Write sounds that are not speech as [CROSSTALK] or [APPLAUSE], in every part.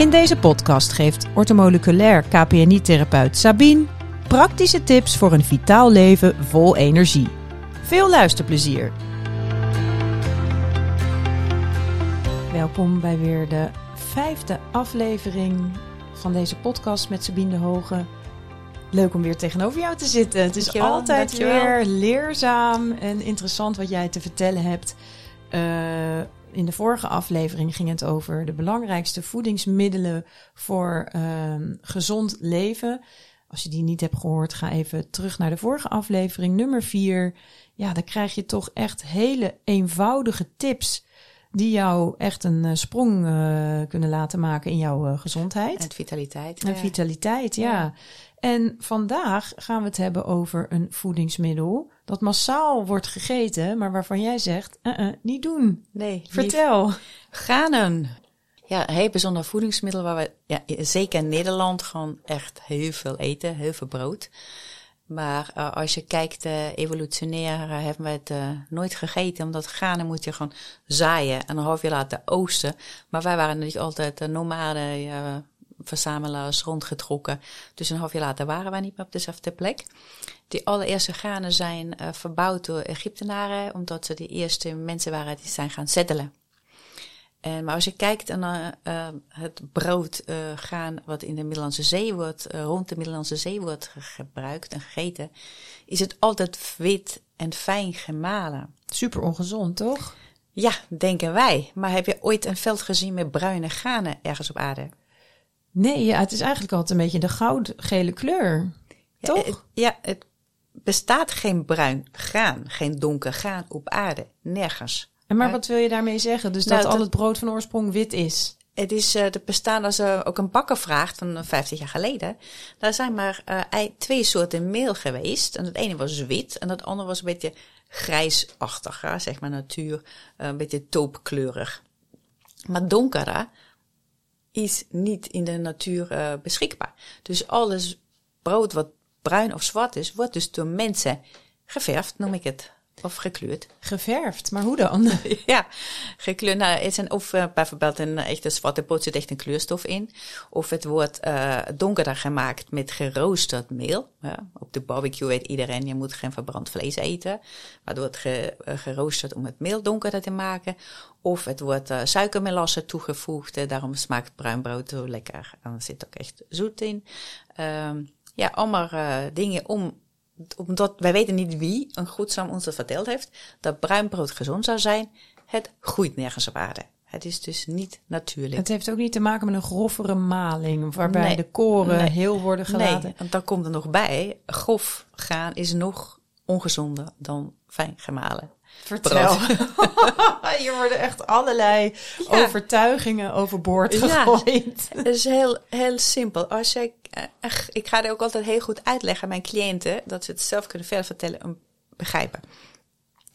In deze podcast geeft ortomoleculair KPNI-therapeut Sabine praktische tips voor een vitaal leven vol energie. Veel luisterplezier! Welkom bij weer de vijfde aflevering van deze podcast met Sabine de Hoge. Leuk om weer tegenover jou te zitten. Het is Dankjewel, altijd dankjewel. weer leerzaam en interessant wat jij te vertellen hebt. Eh, in de vorige aflevering ging het over de belangrijkste voedingsmiddelen voor ehm, gezond leven. Als je die niet hebt gehoord, ga even terug naar de vorige aflevering, nummer 4. Ja, dan krijg je toch echt hele eenvoudige tips die jou echt een eh, sprong eh, kunnen laten maken in jouw eh, gezondheid. En vitaliteit. En ja. vitaliteit, ja. Ja. En vandaag gaan we het hebben over een voedingsmiddel dat massaal wordt gegeten, maar waarvan jij zegt, eh, eh, niet doen. Nee. Vertel. Granen. Ja, een heel bijzonder voedingsmiddel waar we, ja, zeker in Nederland, gewoon echt heel veel eten, heel veel brood. Maar eh, als je kijkt, eh, evolutionair hebben we het nooit gegeten, omdat granen moet je gewoon zaaien en een half jaar laten oosten. Maar wij waren natuurlijk altijd uh, nomaden, verzamelaars, rondgetrokken. Dus een half jaar later waren wij niet meer op dezelfde plek. Die allereerste granen zijn eh, verbouwd door Egyptenaren, omdat ze de eerste mensen waren die zijn gaan settelen. En, maar als je kijkt naar eh, het brood eh, gaan wat in de Middellandse Zee wordt, rond de Middellandse Zee wordt ge- gebruikt en gegeten, is het altijd wit en fijn gemalen. Super ongezond, toch? Ja, denken wij. Maar heb je ooit een veld gezien met bruine granen ergens op aarde? Nee, ja, het is eigenlijk altijd een beetje de goudgele kleur. Ja, Toch? het- ja, het bestaat geen bruin graan, geen donker graan op aarde. Nergens. En maar wat wil je daarmee zeggen? Dus Nou, dat al het brood van oorsprong wit is? Het is uh, de bestaan als je ook een bakker vraagt van eh, 50 jaar geleden. Daar zijn maar eh, ei- twee soorten meel geweest. En het ene was wit en het andere was een beetje grijsachtig, hè, zeg maar natuur, eh, een beetje toopkleurig. Maar donkere is niet in de natuur eh, beschikbaar. Dus alles brood wat bruin of zwart is, wordt dus door mensen geverfd, noem ik het. Of gekleurd. Geverfd, maar hoe dan? [LAUGHS] Ja, gekleurd. Nou, het zijn of uh, bijvoorbeeld een echte zwarte pot zit echt een kleurstof in. Of het wordt uh, donkerder gemaakt met geroosterd meel. Ja, op de barbecue weet iedereen, je moet geen verbrand vlees eten. Maar het wordt ge, uh, geroosterd om het meel donkerder te maken. Of het wordt suikermelasse toegevoegd. Daarom smaakt bruin brood zo lekker. En er zit ook echt zoet in. Um, ja, allemaal dingen om omdat wij weten niet wie een goedzam ons dat verteld heeft, dat bruin brood gezond zou zijn. Het groeit nergens op aarde. Het is dus niet natuurlijk. Het heeft ook niet te maken met een groffere maling, waarbij Nee. de koren Nee. heel worden gelaten. Nee, want dan komt er nog bij, grof gaan is nog ongezonder dan fijn gemalen. Vertel. [LAUGHS] Hier worden echt allerlei Ja. overtuigingen overboord Ja. gegooid. Het is heel, heel simpel. Als je, eh, echt, ik ga er ook altijd heel goed uitleggen aan mijn cliënten, dat ze het zelf kunnen verder vertellen en begrijpen.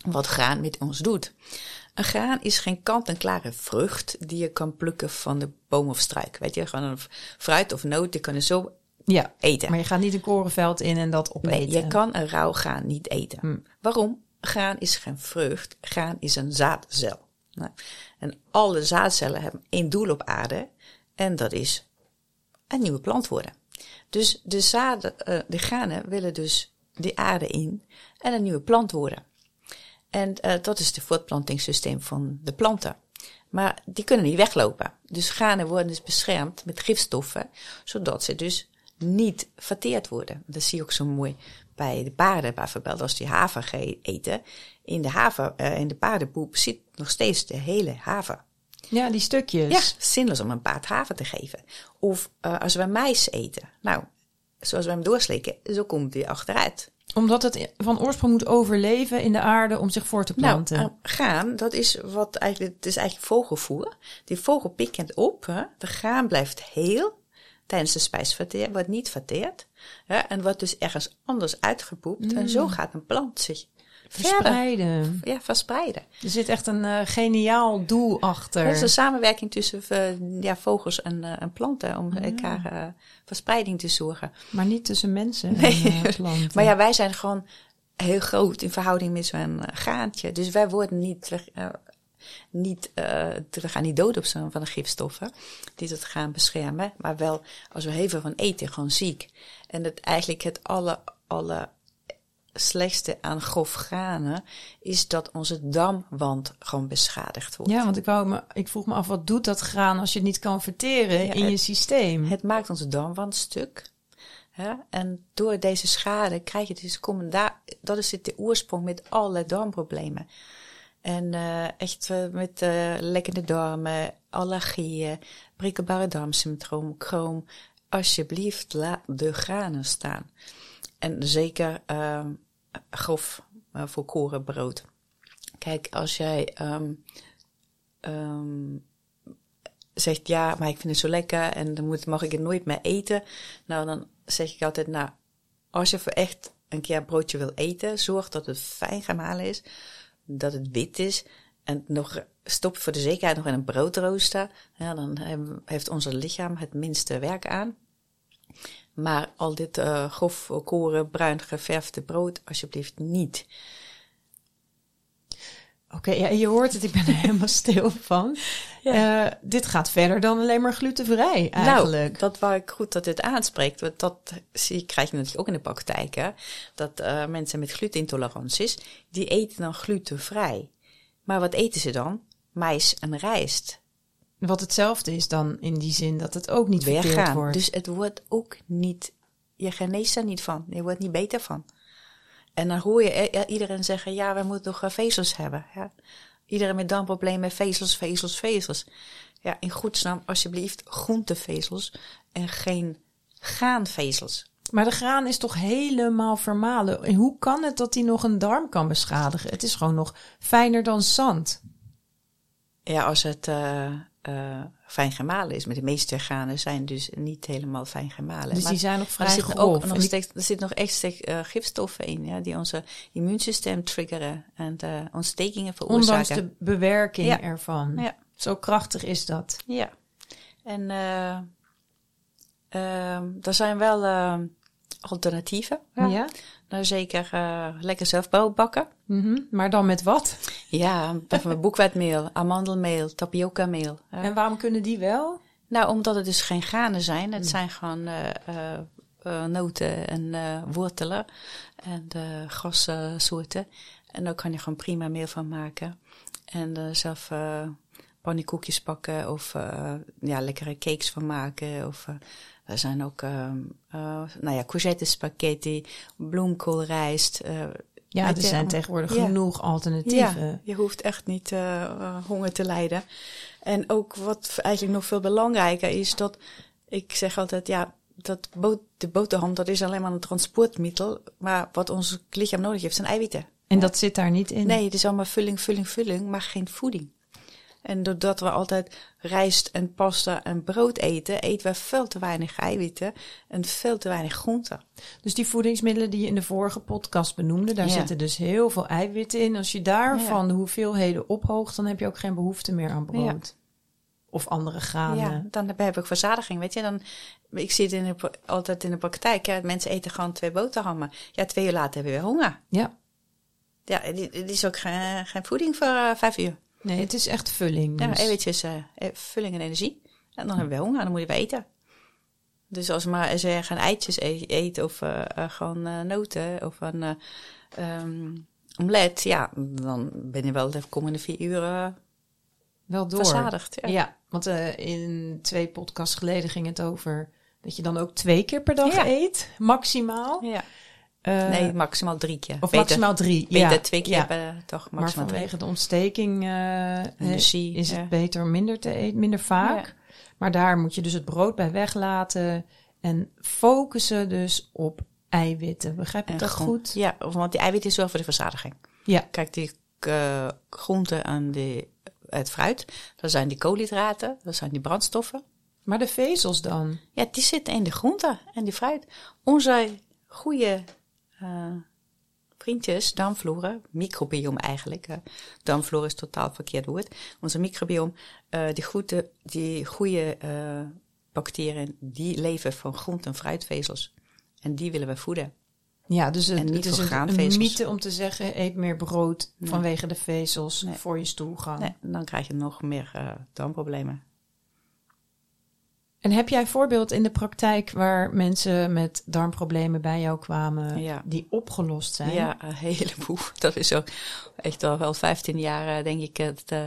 Wat graan met ons doet. Een graan is geen kant-en-klare vrucht die je kan plukken van de boom of struik. Weet je, gewoon een fruit of noot, die kunnen zo Ja, eten. maar je gaat niet een korenveld in en dat opeten. Nee, je kan een rauw graan niet eten. Hmm. Waarom? Graan is geen vrucht, graan is een zaadcel. Nou, en alle zaadcellen hebben één doel op aarde en dat is een nieuwe plant worden. Dus de zaden, uh, de granen willen dus die aarde in en een nieuwe plant worden. En uh, dat is het voortplantingssysteem van de planten. Maar die kunnen niet weglopen. Dus granen worden dus beschermd met gifstoffen, zodat ze dus niet verteerd worden. Dat zie je ook zo mooi bij de paarden bijvoorbeeld, als die haver eten. In de haver, uh, in de paardenpoep zit nog steeds de hele haver. Ja, die stukjes. Ja, zinloos om een paard haver te geven. Of uh, als we mais eten. Nou, zoals we hem doorslikken, zo komt hij achteruit. Omdat het van oorsprong moet overleven in de aarde om zich voor te planten. Nou, graan, dat is wat eigenlijk, het is eigenlijk vogelvoer. Die vogel pikt het op, hè? de graan blijft heel tijdens de spijsverteer, wordt niet verteerd. Ja, en wordt dus ergens anders uitgepoept. Mm. En zo gaat een plant zich verspreiden. Verder, ja, verspreiden. Er zit echt een uh, geniaal doel achter. Het is een samenwerking tussen uh, ja, vogels en, uh, en planten om ja. elkaar verspreiding te zorgen. Maar niet tussen mensen nee. en [LAUGHS] planten. maar ja, wij zijn gewoon heel groot in verhouding met zo'n graantje. Dus wij worden niet niet, uh, we gaan niet dood op zo'n van de gifstoffen die het gaan beschermen. Maar wel als we heel veel van eten, gewoon ziek. En het eigenlijk het alle, alle slechtste aan grof granen is dat onze darmwand gewoon beschadigd wordt. Ja, want ik, wou me, ik vroeg me af, wat doet dat graan als je het niet kan verteren in je systeem? Het maakt onze darmwand stuk. En door deze schade krijg je dus komen daar, dat is de oorsprong met alle darmproblemen. En uh, echt uh, met uh, lekkende darmen, allergieën, prikkelbare darmsyndroom, kroom. Alsjeblieft, laat de granen staan. En zeker ehm, grof voor korenbrood. Kijk, als jij um, um, zegt ja, maar ik vind het zo lekker en dan moet, mag ik het nooit meer eten. Nou, dan zeg ik altijd, nou, als je voor echt een keer een broodje wil eten, zorg dat het fijn gemalen is, dat het wit is en nog stop voor de zekerheid nog in een broodrooster. Ja, dan heeft onze lichaam het minste werk aan. Maar al dit uh, grof koren, bruin geverfde brood, alsjeblieft niet. Oké, ja, je hoort het, ik ben er [LAUGHS] helemaal stil van. Ja. Uh, dit gaat verder dan alleen maar glutenvrij nou, eigenlijk. Nou, dat waar ik goed dat dit aanspreekt. Want dat zie, krijg je natuurlijk ook in de praktijk. Hè? Dat uh, mensen met glutenintoleranties, die eten dan glutenvrij. Maar wat eten ze dan? Mais en rijst. Wat hetzelfde is dan in die zin dat het ook niet verteerd wordt. Dus het wordt ook niet, je geneest er niet van. Je wordt niet beter van. En dan hoor je iedereen zeggen, ja, we moeten nog vezels hebben. Ja. Iedereen met darmproblemen, vezels, vezels, vezels. Ja, in goedsnaam, alsjeblieft, groentevezels en geen graanvezels. Maar de graan is toch helemaal vermalen? En hoe kan het dat die nog een darm kan beschadigen? Het is gewoon nog fijner dan zand. Ja, als het uh, uh, fijn gemalen is. Maar de meeste granen zijn dus niet helemaal fijn gemalen. Dus maar, die zijn nog vrij er zit Ook nog steeds, er zit nog echt uh, gifstoffen in, ja, die onze immuunsysteem triggeren en uh, ontstekingen veroorzaken. Ondanks de bewerking ja. ervan. Ja. Zo krachtig is dat. Ja. En uh, er zijn wel alternatieven. Ja. ja. Nou, zeker lekker zelf bakken. Mm -hmm. Maar dan met wat? Ja, bijvoorbeeld boekwijdmeel, amandelmeel, tapioca-meel. en waarom kunnen die wel? Nou, omdat het dus geen granen zijn. Het mm. zijn gewoon uh, uh, noten en wortelen en grassoorten. En daar kan je gewoon prima meel van maken. En zelf pannenkoekjes bakken of ja, lekkere cakes van maken of er zijn ook, uh, nou ja, courgette spaghetti, bloemkoolrijst. Ja, er zijn tegenwoordig genoeg alternatieven. Ja, je hoeft echt niet uh, honger te lijden. En ook wat eigenlijk nog veel belangrijker is, dat ik zeg altijd, ja, dat boot, de boterham, dat is alleen maar een transportmiddel. Maar wat ons lichaam nodig heeft, zijn eiwitten. En dat zit daar niet in? Nee, het is allemaal vulling, vulling, vulling, maar geen voeding. En doordat we altijd rijst en pasta en brood eten, eten we veel te weinig eiwitten en veel te weinig groenten. Dus die voedingsmiddelen die je in de vorige podcast benoemde, daar zitten dus heel veel eiwitten in. Als je daarvan de hoeveelheden ophoogt, dan heb je ook geen behoefte meer aan brood. Of andere granen. Ja, dan heb ik verzadiging. Weet je, dan, ik zie het in de, altijd in de praktijk. Ja, mensen eten gewoon twee boterhammen. Ja, twee uur later hebben we weer honger. Ja. Ja, dit is ook geen, geen voeding voor uh, vijf uur. Nee, het is echt vulling. Dus. Ja, eventjes uh, vulling en energie. En dan hebben we honger, dan moet je eten. Dus als, maar, je gaan eitjes eet, of uh, gewoon noten of een um, omelet, ja, dan ben je wel de komende vier uur wel door. verzadigd. Ja, ja want in twee podcasts geleden ging het over dat je dan ook twee keer per dag eet, maximaal. Ja. Uh, nee, maximaal drie keer. Of maximaal drie. Beter ja. twee keer ja. per dag, maximaal Maar vanwege drie. de ontsteking uh, is het beter minder te eten, minder vaak. Maar daar moet je dus het brood bij weglaten en focussen dus op eiwitten. Begrijp je dat goed? Ja, want die eiwitten is wel voor de verzadiging. Ja. Kijk, die uh, groenten en de, het fruit, dat zijn die koolhydraten, dat zijn die brandstoffen. Maar de vezels dan? Ja, die zitten in de groenten en die fruit. Onze goede vriendjes, darmflora, microbiome eigenlijk. Uh, darmflora is totaal verkeerd woord. Onze microbiome, uh, die goede, die goede bacteriën, die leven van groente- en fruitvezels. En die willen we voeden. Ja, dus het, En niet het is een, mythe om te zeggen, eet meer brood Nee. vanwege de vezels Nee. voor je stoelgang. Nee, dan krijg je nog meer eh darmproblemen. En heb jij voorbeeld in de praktijk waar mensen met darmproblemen bij jou kwamen Ja. die opgelost zijn? Ja, een heleboel. [LAUGHS] Dat is ook echt al wel 15 jaar, eh, denk ik, dat eh,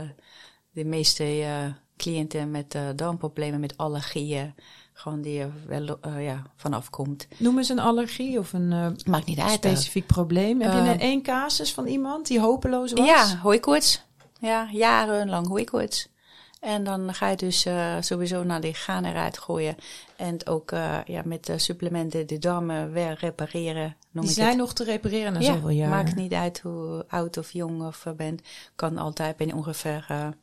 de meeste eh, cliënten met darmproblemen, met allergieën, gewoon die er wel ja, vanaf komt. Noem eens een allergie of een Maakt niet uit. specifiek probleem. Heb je net één casus van iemand die hopeloos was? Ja, hooikoorts. Ja, jarenlang hooikoorts. En dan ga je dus eh, sowieso naar die gaan eruit gooien. En ook eh, ja, met de supplementen de darmen weer repareren. Noem Die zijn het. nog te repareren na ja, zoveel jaar. maakt niet uit hoe oud of jong of eh, bent. Kan altijd, ben je ongeveer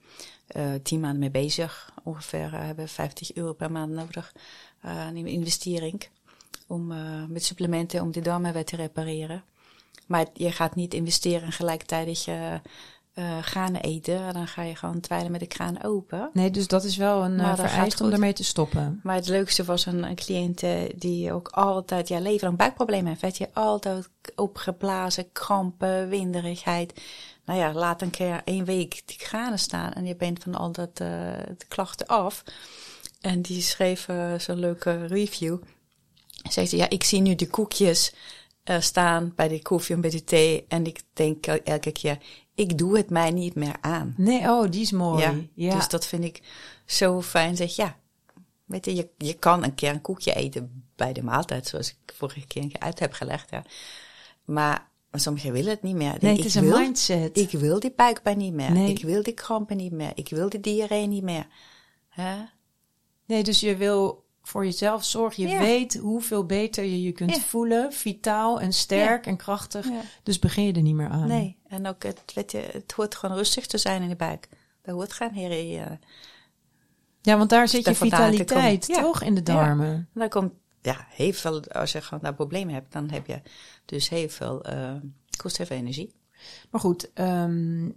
tien maanden mee bezig. Ongeveer hebben 50 euro per maand nodig. een investering. Om, met supplementen om die darmen weer te repareren. Maar je gaat niet investeren en je eh granen eten. Dan ga je gewoon twijlen met de kraan open. Nee, dus dat is wel een Maar eh, vereist om ermee te stoppen. Maar het leukste was een, een cliënt eh, die ook altijd ja, leven lang buikproblemen heeft. Weet je, altijd opgeblazen, krampen, winderigheid. Nou ja, laat een keer één week die granen staan en je bent van al dat eh, de klachten af. En die schreef zo'n leuke review. Zegt ze, ja, ik zie nu de koekjes eh, staan bij de koffie en bij de thee. En ik denk el- elke keer, ik doe het mij niet meer aan. Nee, oh, die is mooi. Ja, Dus dat vind ik zo fijn. Zeg ja, weet je, je, je kan een keer een koekje eten bij de maaltijd, zoals ik vorige keer uit heb gelegd. Ja. Maar sommigen willen het niet meer. nee, Ik het is een wil- mindset. Ik wil die buikpijn niet meer. Nee. Ik wil die krampen niet meer. Ik wil die diarree niet meer. Hè? Nee, dus je wil voor jezelf zorgen. Je Ja. weet hoeveel beter je je kunt Ja. voelen. Vitaal en sterk en krachtig. Ja. Dus begin je er niet meer aan. Nee, en ook het, weet je, het hoort gewoon rustig te zijn in de buik. Daar hoort geen herrie. Ja, want daar zit je vitaliteit. Ja. toch in de darmen. En dan komt, ja, heel veel, als je gewoon daar problemen hebt, dan heb je dus heel veel, eh kost heel veel energie. Maar goed, ehm,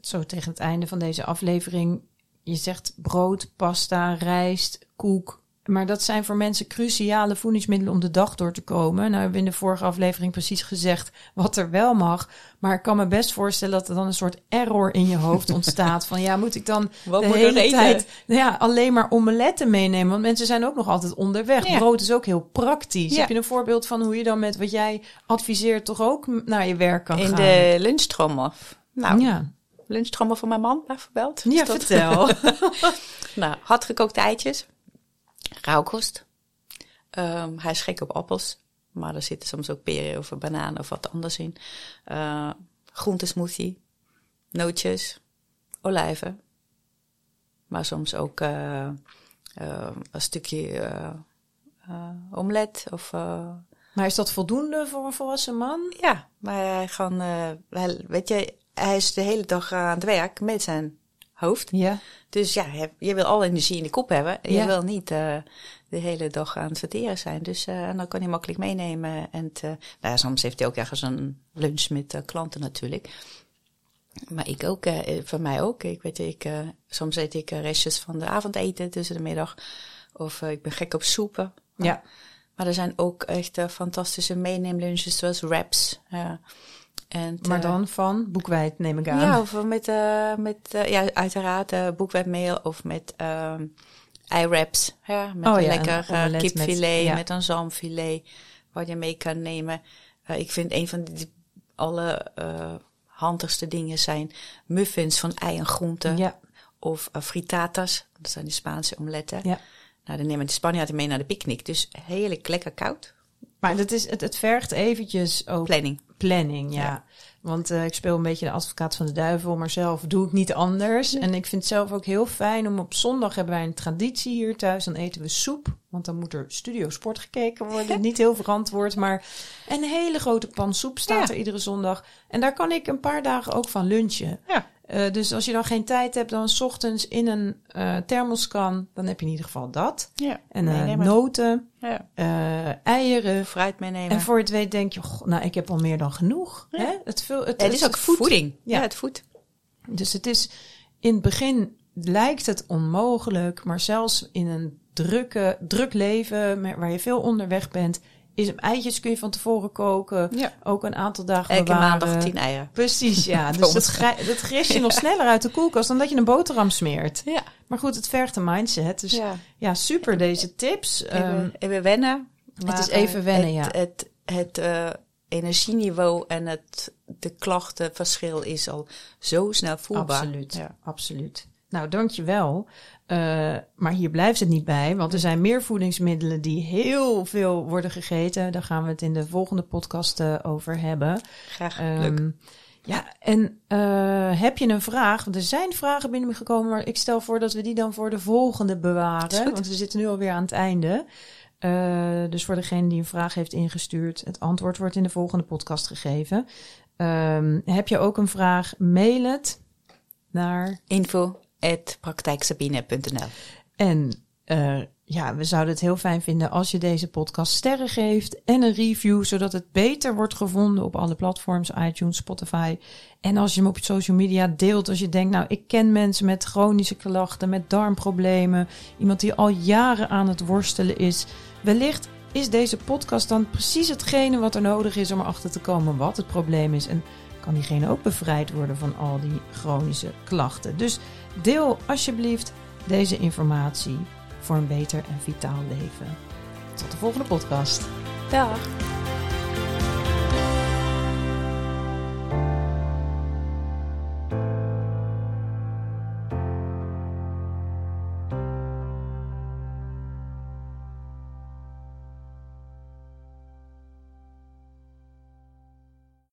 zo tegen het einde van deze aflevering. Je zegt brood, pasta, rijst, koek. Maar dat zijn voor mensen cruciale voedingsmiddelen om de dag door te komen. Nou hebben we in de vorige aflevering precies gezegd wat er wel mag. Maar ik kan me best voorstellen dat er dan een soort error in je hoofd [LAUGHS] ontstaat. Van ja, moet ik dan Wat de hele tijd ja, alleen maar omeletten meenemen? Want mensen zijn ook nog altijd onderweg. Ja. Brood is ook heel praktisch. Ja. Heb je een voorbeeld van hoe je dan met wat jij adviseert toch ook naar je werk kan In gaan? de lunchtrommel. Nou, Ja. lunchtrommel van mijn man bijvoorbeeld. Ja, Is dat- vertel. [LAUGHS] [LAUGHS] nou, hardgekookte eitjes. Rauwkost. Ehm, hij is gek op appels. Maar er zitten soms ook peren of bananen of wat anders in. Eh groentesmoothie. Nootjes. Olijven. Maar soms ook eh, eh, een stukje eh, omelet of... Maar is dat voldoende voor een volwassen man? ja, maar hij eh, hij, weet je, hij is de hele dag aan het werk met zijn hoofd. Ja. Dus ja, je, je wil alle energie in de kop hebben. Je Ja. wil niet eh, de hele dag aan het verteren zijn. Dus en dan kan hij makkelijk meenemen. En eh, nou ja, soms heeft hij ook ergens een lunch met klanten natuurlijk. Maar ik ook, voor mij ook. Ik weet, ik, soms eet ik restjes van de avondeten tussen de middag. Of ik ben gek op soepen. Ja. Maar er zijn ook echt fantastische meeneemlunches zoals wraps. En, Maar eh, dan van boekwijd neem ik aan. ja, of met, eh, met eh, ja, uiteraard uh, of met ei-wraps. Ja, met Oh een ja, lekker een met- kipfilet, ja. met, een zalmfilet, wat je mee kan nemen. Ik vind een van de alle handigste dingen zijn muffins van ei en groenten. Ja. Of fritatas, dat zijn die Spaanse omeletten. Ja. Nou, dan nemen de Spanjaarden mee naar de picknick. Dus heerlijk lekker koud. Maar dat is, het, het vergt eventjes ook Planning. Planning, ja. Ja. Want eh, ik speel een beetje de advocaat van de duivel, maar zelf doe ik niet anders. En ik vind het zelf ook heel fijn om op zondag hebben wij een traditie hier thuis. Dan eten we soep, want dan moet er studio sport gekeken worden. [LAUGHS] niet heel verantwoord, maar een hele grote pan soep staat Ja. er iedere zondag. En daar kan ik een paar dagen ook van lunchen. Ja. Eh, dus als je dan geen tijd hebt, dan 's ochtends in een eh thermoskan, dan heb je in ieder geval dat. Ja. En noten, ja. eieren. Fruit meenemen. En voor het weet denk je, goh, nou, ik heb al meer dan genoeg. Ja. Hè? Het, vul, het, het is ook voeding. Ja. Ja, het voedt. Dus het is in het begin lijkt het onmogelijk, maar zelfs in een drukke, druk leven waar je veel onderweg bent, is, eitjes kun je van tevoren koken. Ja. Ook een aantal dagen Elke bewaren. maandag tien eieren. Precies, ja. [LAUGHS] Dus dat, dat je [LAUGHS] nog sneller uit de koelkast dan dat je een boterham smeert. Ja. Maar goed, het vergt een mindset. Dus ja, ja. super deze tips. Ehm, Even, even wennen. het is even wennen, het, ja. Het, het, eh, energieniveau en het, de klachtenverschil is al zo snel voelbaar. Absoluut, Ja. absoluut. Nou, dankjewel. Uh, maar hier blijft het niet bij, want er zijn meer voedingsmiddelen die heel veel worden gegeten. Daar gaan we het in de volgende podcast uh, over hebben. Graag, leuk. ja, en uh, heb je een vraag? Want er zijn vragen binnengekomen, maar ik stel voor dat we die dan voor de volgende bewaren. Want we zitten nu alweer aan het einde. Uh, dus voor degene die een vraag heeft ingestuurd, het antwoord wordt in de volgende podcast gegeven. Um, heb je ook een vraag? Mail het naar info.praktijksabine.nl En uh, ja, we zouden het heel fijn vinden als je deze podcast sterren geeft en een review, zodat het beter wordt gevonden op alle platforms, iTunes, Spotify. En als je hem op social media deelt, als je denkt, nou, ik ken mensen met chronische klachten, met darmproblemen, iemand die al jaren aan het worstelen is. Wellicht is deze podcast dan precies hetgene wat er nodig is om erachter te komen wat het probleem is. En kan diegene ook bevrijd worden van al die chronische klachten. Dus deel alsjeblieft deze informatie voor een beter en vitaal leven. Tot de volgende podcast. Dag.